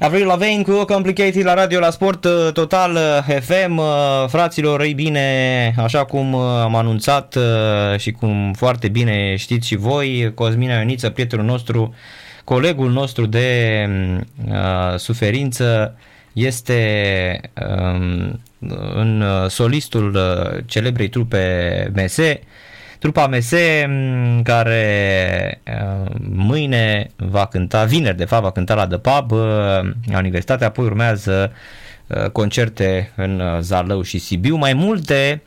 Avril Lavigne cu Complicated la radio la Sport uh, Total uh, FM. Uh, fraților, ei bine, așa cum am anunțat și cum foarte bine știți și voi, Cosmin Ioniță, prietenul nostru, colegul nostru de uh, suferință, este um, în solistul celebrei trupe Mese Trupa MS mm, care uh, mâine va cânta, vineri de fapt va cânta la The Pub uh, la Universitate, apoi urmează uh, concerte în Zalău și Sibiu. Mai multe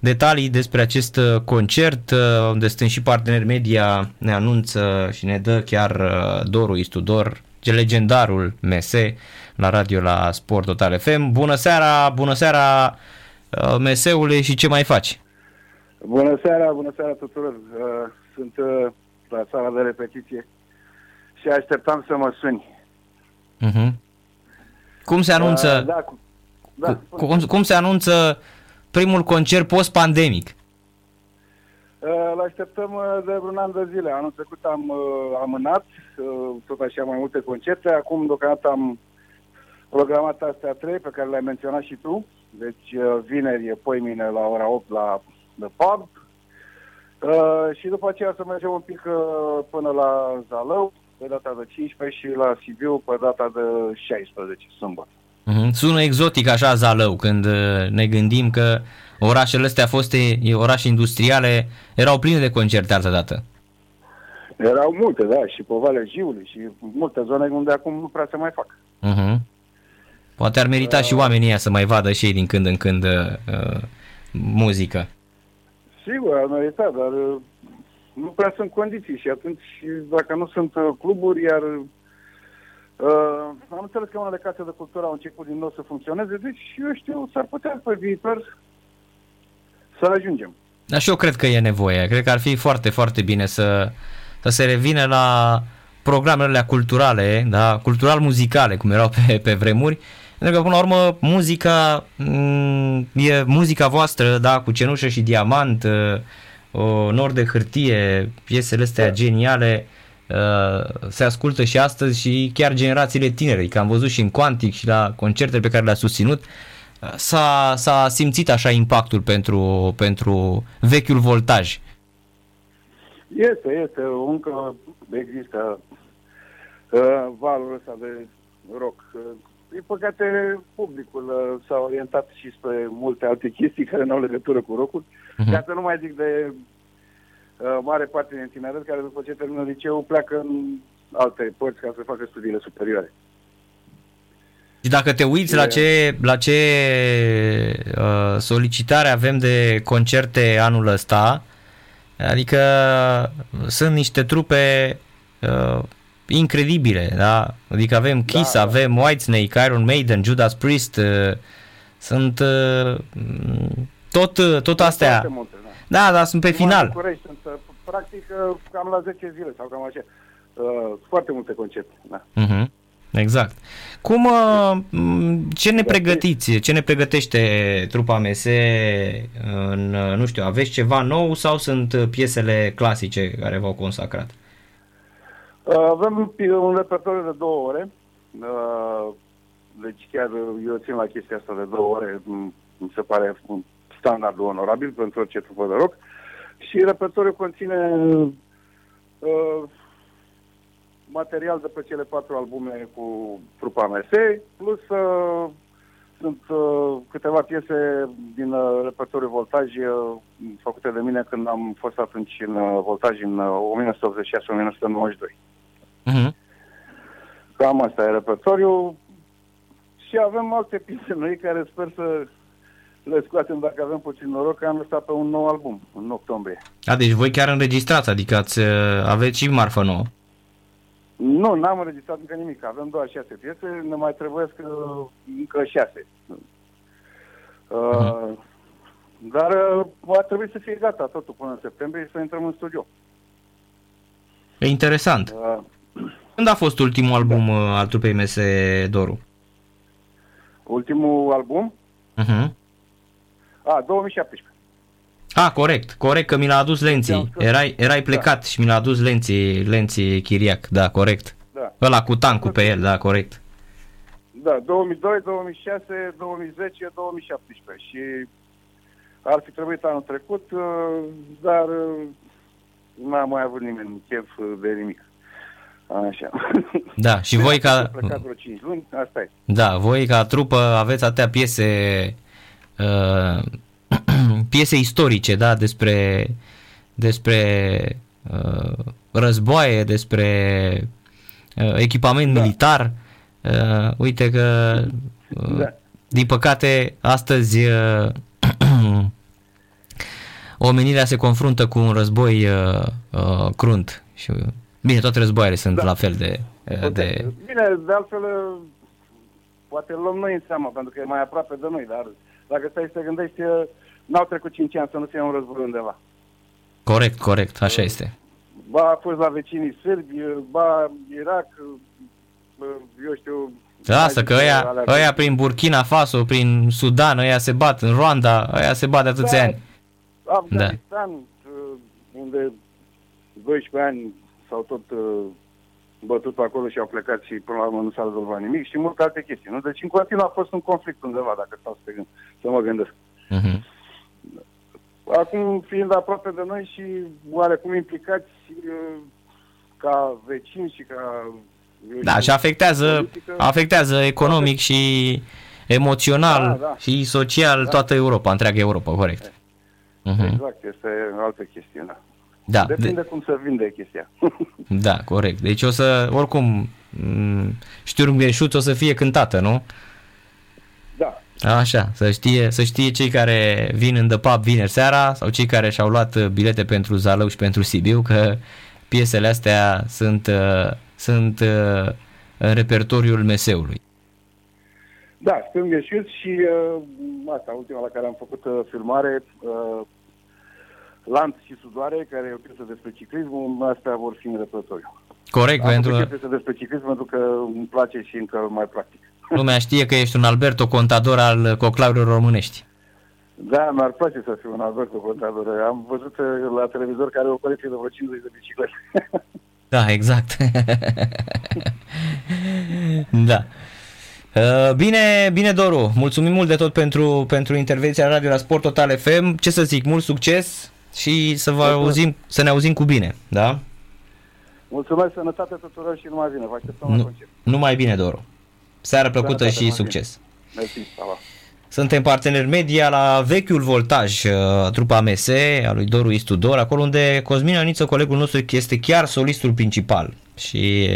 detalii despre acest concert, unde sunt și parteneri media, ne anunță și ne dă chiar Doru Istudor, legendarul Mese la radio la Sport Total FM. Bună seara, bună seara Meseule și ce mai faci? Bună seara, bună seara tuturor. Uh, sunt uh, la sala de repetiție și așteptam să mă suni. Uh-huh. Cum se anunță? Uh, da, cu, da, cu, cum, cum se anunță primul concert post-pandemic? Uh, îl așteptăm uh, de un an de zile. Anul trecut am uh, amânat uh, tot așa mai multe concerte. Acum deocamdată am programat astea trei pe care le-ai menționat și tu. Deci uh, vineri e poimine la ora 8 la de pub. Uh, și după aceea să mergem un pic uh, până la Zalău, pe data de 15 și la Sibiu pe data de 16, sâmbătă. Mm-hmm. Sună exotic așa Zalău, când uh, ne gândim că orașele astea foste orașe industriale erau pline de concerte altă dată. Erau multe, da, și pe Valea Jiului și multe zone unde acum nu prea se mai fac. Uh-huh. Poate ar merita uh, și oamenii să mai vadă și ei din când în când uh, muzică. Sigur, ar merita, dar uh, nu prea sunt condiții și atunci dacă nu sunt uh, cluburi, iar uh, am înțeles că unele case de cultură au început din nou să funcționeze, deci eu știu, s-ar putea pe viitor să ajungem. Dar și eu cred că e nevoie. Cred că ar fi foarte, foarte bine să, să se revină la programele culturale, da, cultural-muzicale, cum erau pe, pe vremuri, pentru că, până la urmă, muzica mm, e muzica voastră, da, cu cenușă și diamant, uh, o nor de hârtie, piesele astea da. geniale uh, se ascultă și astăzi și chiar generațiile tinere, că am văzut și în Quantic și la concertele pe care le-a susținut, uh, s-a, s-a simțit așa impactul pentru, pentru vechiul voltaj. Este, este, încă există uh, valul ăsta de rock. Din păcate, publicul uh, s-a orientat și spre multe alte chestii care nu au legătură cu rocul. Uh-huh. Ca să nu mai zic de uh, mare parte din tineret care după ce termină liceu pleacă în alte părți ca să facă studiile superioare. Și dacă te uiți la ce, la ce uh, solicitare avem de concerte anul ăsta, adică sunt niște trupe uh, incredibile, da? Adică avem Kiss, da, da. avem Whitesnake, Iron Maiden, Judas Priest, uh, sunt uh, tot, uh, tot astea. Multe, da. da, da, sunt pe final. București, sunt uh, practic uh, cam la 10 zile sau cam așa. Uh, foarte multe concerte, da. Uh-huh. Exact. Cum, uh, ce ne pregătiți, ce ne pregătește trupa MS în, nu știu, aveți ceva nou sau sunt piesele clasice care v-au consacrat? Uh, Uh, avem un repertoriu de două ore. Uh, deci chiar eu țin la chestia asta de două ore. Mi se pare un standard onorabil pentru orice trupă de rock. Și repertoriul conține uh, material de pe cele patru albume cu trupa MS, plus uh, sunt uh, câteva piese din uh, repertoriul Voltaj uh, făcute de mine când am fost atunci în uh, Voltaj în uh, 1986-1992. Uh-huh. Cam asta e repertoriu. Și avem alte piese noi care sper să le scoatem dacă avem puțin noroc, că am lăsat pe un nou album în octombrie. A, deci voi chiar înregistrați, adică ați, uh, aveți și marfă nouă. Nu, n-am înregistrat încă nimic. Avem doar șase piese, ne mai trebuie uh, încă șase. Uh, uh-huh. Dar uh, va trebui să fie gata totul până în septembrie și să intrăm în studio. E interesant. Uh, când a fost ultimul album da. al trupei mese Doru? Ultimul album? Uh-huh. A, 2017. A, corect, corect, că mi l-a adus Lenții. Erai, erai da. plecat da. și mi l-a adus Lenții, Lenții Chiriac, da, corect. Da. Ăla cu tancul pe el, da, corect. Da, 2002, 2006, 2010, 2017 și ar fi trebuit anul trecut, uh, dar uh, n-a mai avut nimeni chef de nimic. Așa. Da, și voi ca... plecat vreo 5 luni, asta e. Da, voi ca trupă aveți atâtea piese uh, piese istorice, da, despre despre uh, războaie, despre uh, echipament da. militar. Uh, uite că uh, da. din păcate astăzi uh, omenirea se confruntă cu un război uh, uh, crunt și bine, toate războaiele sunt da. la fel de, uh, de... Bine, de altfel poate luăm noi în seamă, pentru că e mai aproape de noi, dar dacă stai să te gândești, n-au trecut 5 ani să nu fie un război undeva. Corect, corect, așa este. Ba a fost la vecinii sârbi, ba Irak, eu știu... Da, asta că ăia, ăia prin Burkina Faso, prin Sudan, ăia se bat, în Rwanda, ăia se bat de atâția da, ani. Afganistan, da. unde 12 ani s-au tot uh, bătut acolo și au plecat și până la urmă nu s-a rezolvat nimic și multe alte chestii. Nu? Deci în continuu a fost un conflict undeva, dacă stau să, gând, să mă gândesc. Uh-huh. Acum, fiind aproape de noi și oarecum implicați uh, ca vecini și ca... Da, și afectează, politică, afectează economic și emoțional da, da. și social da. toată Europa, întreaga Europa, corect. Uh-huh. Exact, este altă chestiune. Da. Depinde de... cum se vinde chestia. da, corect. Deci o să, oricum, știurmieșuț o să fie cântată, nu? Da. Așa, să știe, să știe cei care vin în The Pub vineri seara sau cei care și-au luat bilete pentru Zalău și pentru Sibiu că piesele astea sunt, uh, sunt uh, în repertoriul meseului. Da, stâng ieșit și uh, asta, ultima la care am făcut uh, filmare, uh, Lanț și Sudoare, care e o piesă despre ciclism, astea vor fi în repertoriu. Corect, am pentru... Am piesă despre ciclism pentru că îmi place și încă mai practic. Lumea știe că ești un Alberto Contador al coclaurilor românești. Da, mi-ar place să fiu un Alberto Contador. Am văzut uh, la televizor care o colecție de vreo 50 de biciclete. Da, exact. da. Uh, bine, bine Doru, mulțumim mult de tot pentru, pentru intervenția Radio la Sport Total FM. Ce să zic, mult succes și să, vă auzim, să ne auzim cu bine, da? Mulțumesc, sănătate tuturor și numai bine. Vă așteptăm nu, la concert. Numai bine, Doru. Seară plăcută Sănătate, și succes. Mersi, Suntem parteneri media la vechiul voltaj, uh, trupa MS, a lui Doru Istudor, acolo unde Cosmin Aniță, colegul nostru, este chiar solistul principal. Și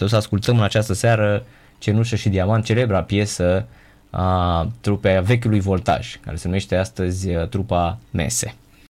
o să ascultăm în această seară Cenușă și Diamant, celebra piesă a trupei a vechiului voltaj, care se numește astăzi uh, trupa Mese.